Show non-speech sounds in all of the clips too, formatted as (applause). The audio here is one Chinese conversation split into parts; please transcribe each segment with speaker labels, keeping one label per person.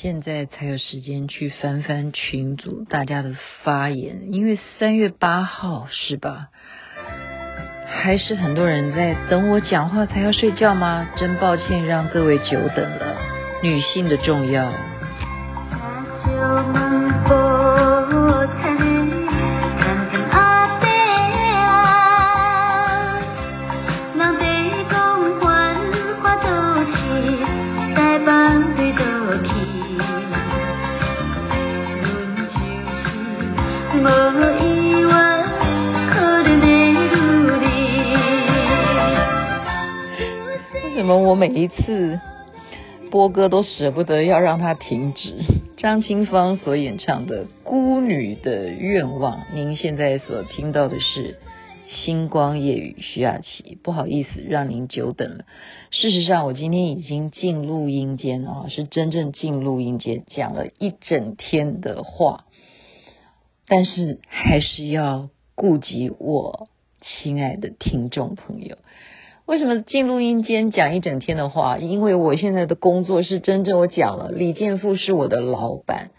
Speaker 1: 现在才有时间去翻翻群组大家的发言，因为三月八号是吧？还是很多人在等我讲话才要睡觉吗？真抱歉让各位久等了。女性的重要。我每一次播歌都舍不得要让它停止？张清芳所演唱的《孤女的愿望》，您现在所听到的是《星光夜雨》徐雅琪。不好意思，让您久等了。事实上，我今天已经进录音间啊，是真正进录音间讲了一整天的话，但是还是要顾及我亲爱的听众朋友。为什么进录音间讲一整天的话？因为我现在的工作是真正我讲了，李健富是我的老板。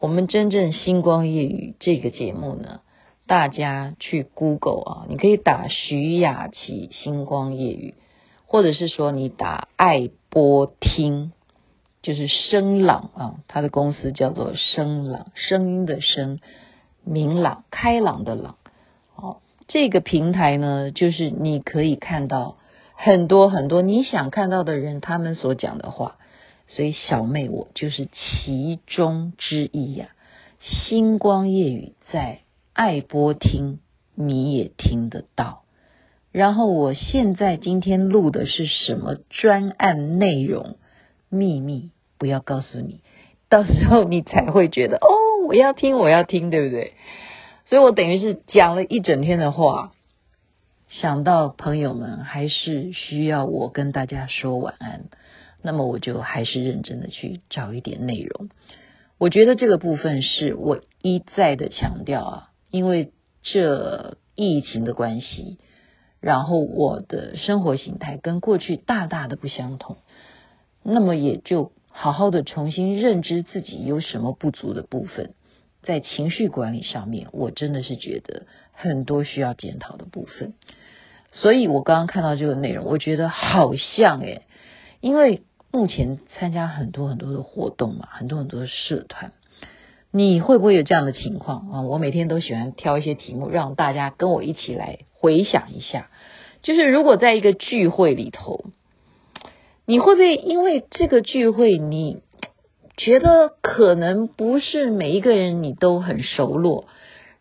Speaker 1: 我们真正星光夜语这个节目呢，大家去 Google 啊，你可以打徐雅琪星光夜语，或者是说你打爱播听，就是声朗啊，他的公司叫做声朗，声音的声，明朗开朗的朗。这个平台呢，就是你可以看到很多很多你想看到的人，他们所讲的话。所以小妹我就是其中之一呀、星光夜语在爱播听你也听得到。然后我现在今天录的是什么专案内容？秘密，不要告诉你，到时候你才会觉得哦，我要听，我要听，对不对？所以我等于是讲了一整天的话，想到朋友们还是需要我跟大家说晚安，那么我就还是认真的去找一点内容。我觉得这个部分是我一再的强调啊，因为这疫情的关系，然后我的生活形态跟过去大大的不相同，那么也就好好的重新认知自己有什么不足的部分。在情绪管理上面，我真的是觉得很多需要检讨的部分。所以我刚刚看到这个内容，我觉得好像诶，因为目前参加很多很多的活动嘛，很多很多的社团，你会不会有这样的情况啊？我每天都喜欢挑一些题目，让大家跟我一起来回想一下。就是如果在一个聚会里头，你会不会因为这个聚会你？觉得可能不是每一个人你都很熟络，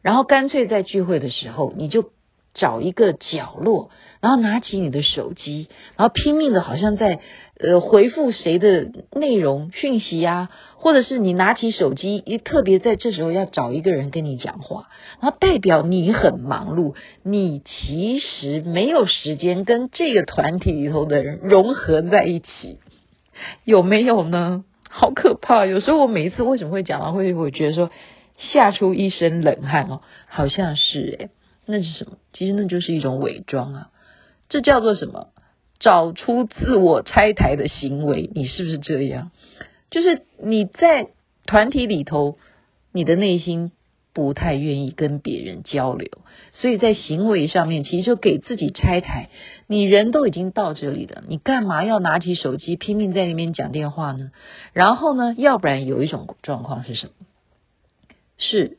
Speaker 1: 然后干脆在聚会的时候，你就找一个角落，然后拿起你的手机，然后拼命的好像在呃回复谁的内容讯息呀，或者是你拿起手机，也特别在这时候要找一个人跟你讲话，然后代表你很忙碌，你其实没有时间跟这个团体里头的人融合在一起，有没有呢？好可怕！有时候我每一次为什么会讲到会，我觉得说吓出一身冷汗哦，好像是诶，那是什么？其实那就是一种伪装啊，这叫做什么？找出自我拆台的行为，你是不是这样？就是你在团体里头，你的内心。不太愿意跟别人交流，所以在行为上面其实就给自己拆台。你人都已经到这里了，你干嘛要拿起手机拼命在那边讲电话呢？然后呢，要不然有一种状况是什么？是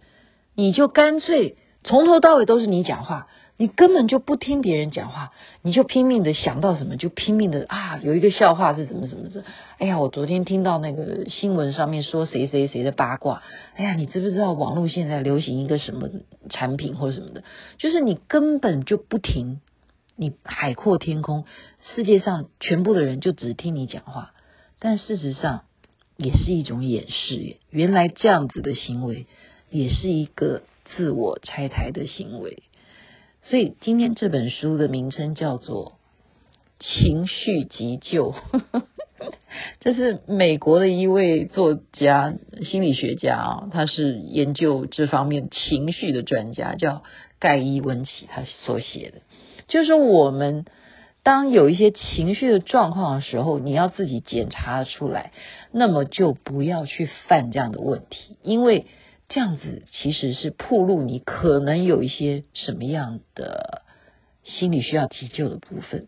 Speaker 1: 你就干脆从头到尾都是你讲话。你根本就不听别人讲话，你就拼命的想到什么就拼命的啊！有一个笑话是怎么怎么着？哎呀，我昨天听到那个新闻上面说谁谁谁的八卦。哎呀，你知不知道网络现在流行一个什么产品或什么的？就是你根本就不停，你海阔天空，世界上全部的人就只听你讲话。但事实上也是一种掩饰耶。原来这样子的行为也是一个自我拆台的行为。所以今天这本书的名称叫做《情绪急救》，(laughs) 这是美国的一位作家、心理学家啊，他是研究这方面情绪的专家，叫盖伊温奇，他所写的，就是我们当有一些情绪的状况的时候，你要自己检查出来，那么就不要去犯这样的问题，因为这样子其实是暴露你可能有一些什么样的心理需要急救的部分。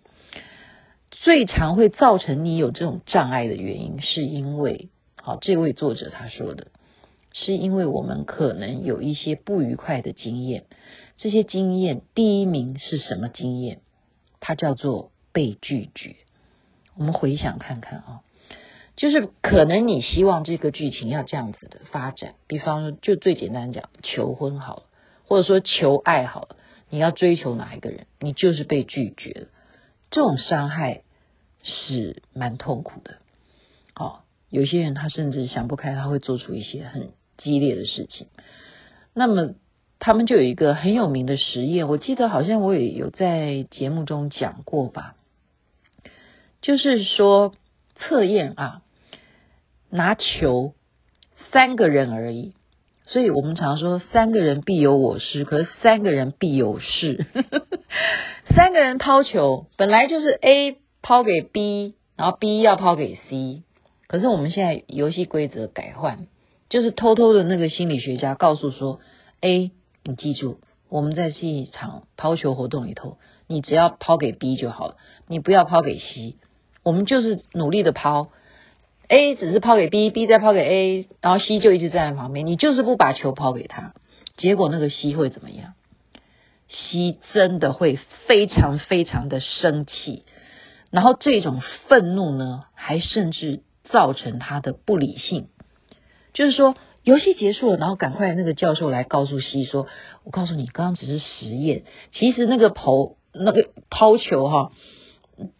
Speaker 1: 最常会造成你有这种障碍的原因，是因为，好，这位作者他说的，是因为我们可能有一些不愉快的经验，这些经验第一名是什么经验？它叫做被拒绝。我们回想看看啊，就是可能你希望这个剧情要这样子的发展，比方说，就最简单讲，求婚好了，或者说求爱好了，你要追求哪一个人，你就是被拒绝了，这种伤害是蛮痛苦的。哦，有些人他甚至想不开，他会做出一些很激烈的事情。那么。他们就有一个很有名的实验，我记得好像我也有在节目中讲过吧，就是说测验啊，拿球三个人而已，所以我们常说三个人必有我师，可是三个人必有事，(laughs) 三个人抛球本来就是 A 抛给 B，然后 B 要抛给 C，可是我们现在游戏规则改换，就是偷偷的那个心理学家告诉说 A。你记住，我们在这一场抛球活动里头，你只要抛给 B 就好了，你不要抛给 C。我们就是努力的抛，A 只是抛给 B，B 再抛给 A，然后 C 就一直站在旁边，你就是不把球抛给他，结果那个 C 会怎么样？C 真的会非常非常的生气，然后这种愤怒呢，还甚至造成他的不理性，就是说。游戏结束了，然后赶快那个教授来告诉 C 说：“我告诉你，刚刚只是实验，其实那个抛那个抛球哈，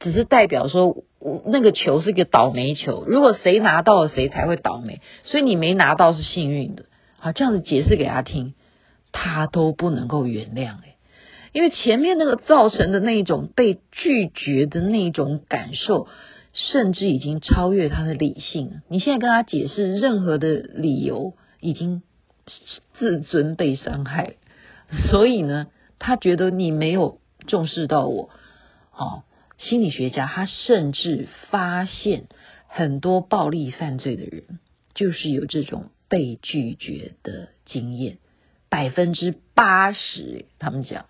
Speaker 1: 只是代表说，那个球是一个倒霉球，如果谁拿到了，谁才会倒霉，所以你没拿到是幸运的。好，这样子解释给他听，他都不能够原谅诶，因为前面那个造成的那种被拒绝的那种感受。”甚至已经超越他的理性。你现在跟他解释任何的理由，已经自尊被伤害，所以呢，他觉得你没有重视到我。哦，心理学家他甚至发现很多暴力犯罪的人，就是有这种被拒绝的经验，百分之八十。他们讲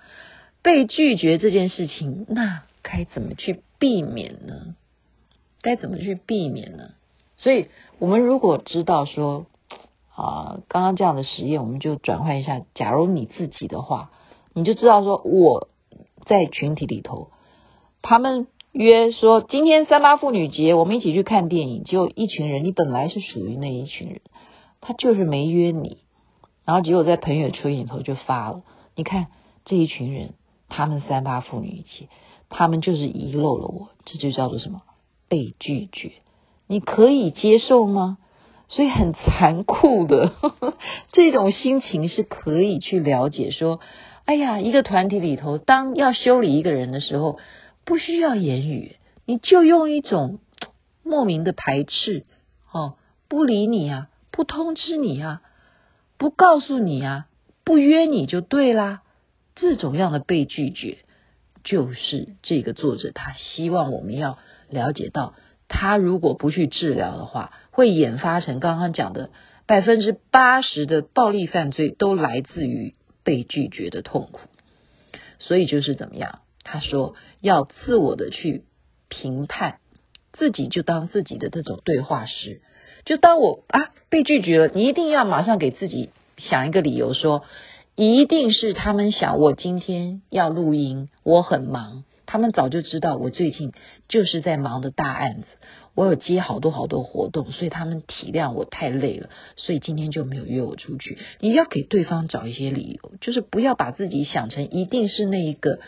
Speaker 1: 被拒绝这件事情，那该怎么去避免呢？该怎么去避免呢？所以，我们如果知道说，啊，刚刚这样的实验，我们就转换一下。假如你自己的话，你就知道说，我在群体里头，他们约说今天三八妇女节，我们一起去看电影，结果一群人，你本来是属于那一群人，他就是没约你，然后结果在朋友圈里头就发了。你看这一群人，他们三八妇女节，他们就是遗漏了我，这就叫做什么？被拒绝，你可以接受吗？所以很残酷的呵呵，(laughs) 这种心情是可以去了解。说，哎呀，一个团体里头，当要修理一个人的时候，不需要言语，你就用一种 (tsk) 莫名的排斥，哦，不理你啊，不通知你啊，不告诉你啊，不约你就对啦。这种样的被拒绝，就是这个作者他希望我们要。了解到，他如果不去治疗的话，会演发成刚刚讲的百分之八十的暴力犯罪都来自于被拒绝的痛苦。所以就是怎么样？他说要自我的去评判自己，就当自己的这种对话师。就当我啊被拒绝了，你一定要马上给自己想一个理由，说一定是他们想我今天要录音，我很忙。他们早就知道我最近就是在忙的大案子，我有接好多好多活动，所以他们体谅我太累了，所以今天就没有约我出去。你要给对方找一些理由，就是不要把自己想成一定是那一个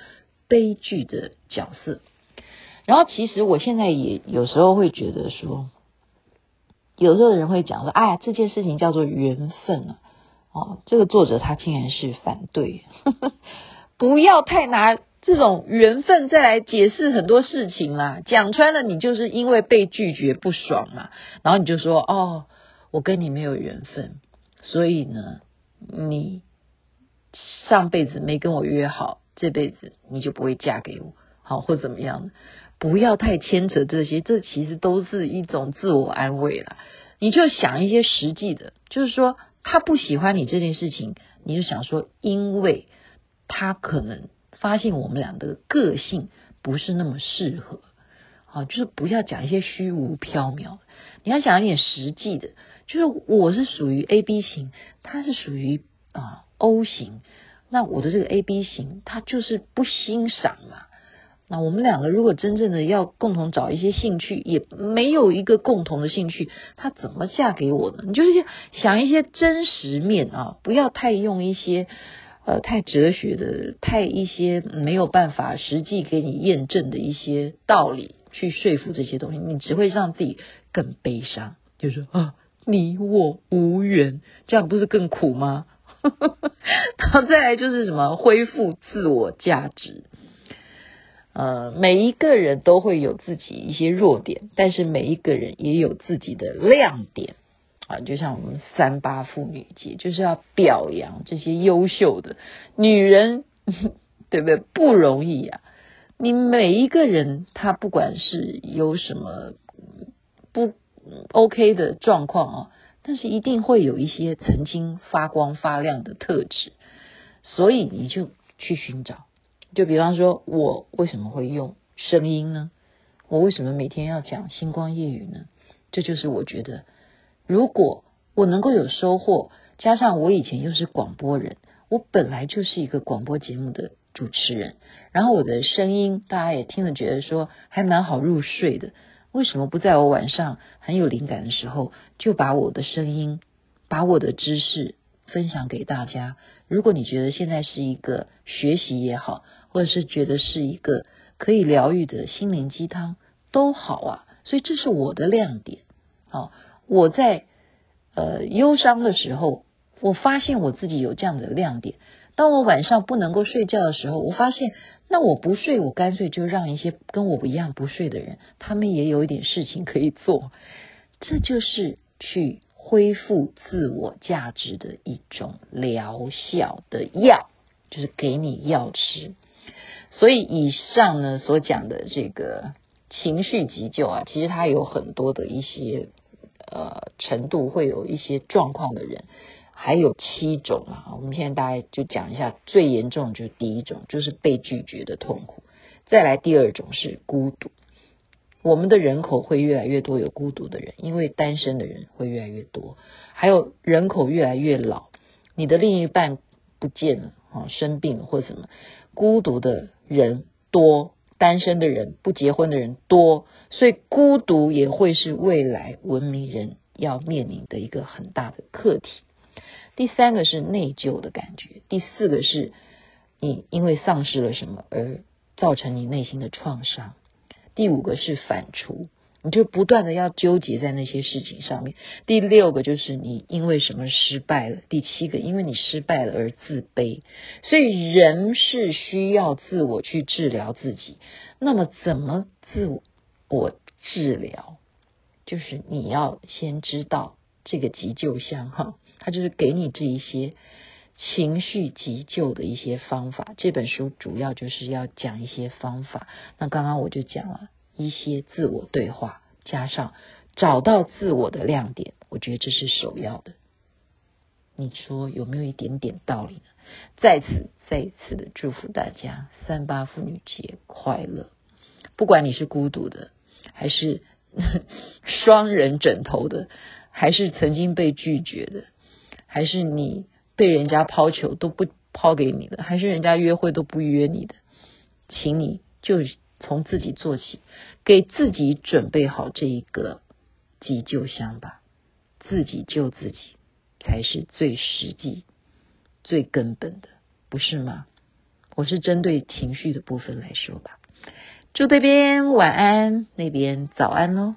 Speaker 1: 悲剧的角色。然后，其实我现在也有时候会觉得说，有时候人会讲说，哎呀，这件事情叫做缘分啊。哦，这个作者他竟然是反对，呵呵，不要太拿。这种缘分再来解释很多事情啦，讲穿了你就是因为被拒绝不爽嘛，然后你就说哦，我跟你没有缘分，所以呢，你上辈子没跟我约好，这辈子你就不会嫁给我好或怎么样，不要太牵扯这些，这其实都是一种自我安慰啦。你就想一些实际的，就是说他不喜欢你这件事情，你就想说，因为他可能发现我们俩的个性不是那么适合，好，就是不要讲一些虚无缥缈，你要讲一点实际的，就是我是属于 A B 型，他是属于啊 O 型，那我的这个 A B 型，他就是不欣赏嘛。那我们两个如果真正的要共同找一些兴趣，也没有一个共同的兴趣，他怎么嫁给我呢？你就是想一些真实面啊，不要太用一些呃太哲学的、太一些没有办法实际给你验证的一些道理去说服这些东西，你只会让自己更悲伤。就是啊，你我无缘，这样不是更苦吗？(laughs) 然后再来就是什么，恢复自我价值。呃，每一个人都会有自己一些弱点，但是每一个人也有自己的亮点啊。就像我们三八妇女节，就是要表扬这些优秀的女人，(laughs) 对不对？不容易啊！你每一个人，他不管是有什么不 OK 的状况啊，但是一定会有一些曾经发光发亮的特质，所以你就去寻找。就比方说，我为什么会用声音呢？我为什么每天要讲星光夜语呢？这就是我觉得，如果我能够有收获，加上我以前又是广播人，我本来就是一个广播节目的主持人，然后我的声音大家也听了觉得说还蛮好入睡的，为什么不在我晚上很有灵感的时候，就把我的声音，把我的知识分享给大家？如果你觉得现在是一个学习也好，或者是觉得是一个可以疗愈的心灵鸡汤都好啊，所以这是我的亮点。好，我在呃忧伤的时候，我发现我自己有这样的亮点。当我晚上不能够睡觉的时候，我发现那我不睡，我干脆就让一些跟我不一样不睡的人，他们也有一点事情可以做。这就是去恢复自我价值的一种疗效的药，就是给你药吃。所以以上呢所讲的这个情绪急救啊，其实它有很多的一些呃程度，会有一些状况的人，还有七种啊。我们现在大概就讲一下最严重，就是第一种，就是被拒绝的痛苦。再来第二种是孤独，我们的人口会越来越多有孤独的人，因为单身的人会越来越多，还有人口越来越老，你的另一半不见了啊，生病了或什么。孤独的人多，单身的人、不结婚的人多，所以孤独也会是未来文明人要面临的一个很大的课题。第三个是内疚的感觉，第四个是你因为丧失了什么而造成你内心的创伤，第五个是反刍。你就不断的要纠结在那些事情上面。第六个就是你因为什么失败了。第七个，因为你失败了而自卑。所以人是需要自我去治疗自己。那么怎么自我治疗？就是你要先知道这个急救箱哈，它就是给你这一些情绪急救的一些方法。这本书主要就是要讲一些方法。那刚刚我就讲了。一些自我对话，加上找到自我的亮点，我觉得这是首要的。你说有没有一点点道理呢？再次再一次的祝福大家三八妇女节快乐！不管你是孤独的，还是 (laughs) 双人枕头的，还是曾经被拒绝的，还是你被人家抛球都不抛给你的，还是人家约会都不约你的，请你就。从自己做起，给自己准备好这一个急救箱吧，自己救自己才是最实际、最根本的，不是吗？我是针对情绪的部分来说吧。祝这边晚安，那边早安
Speaker 2: 喽。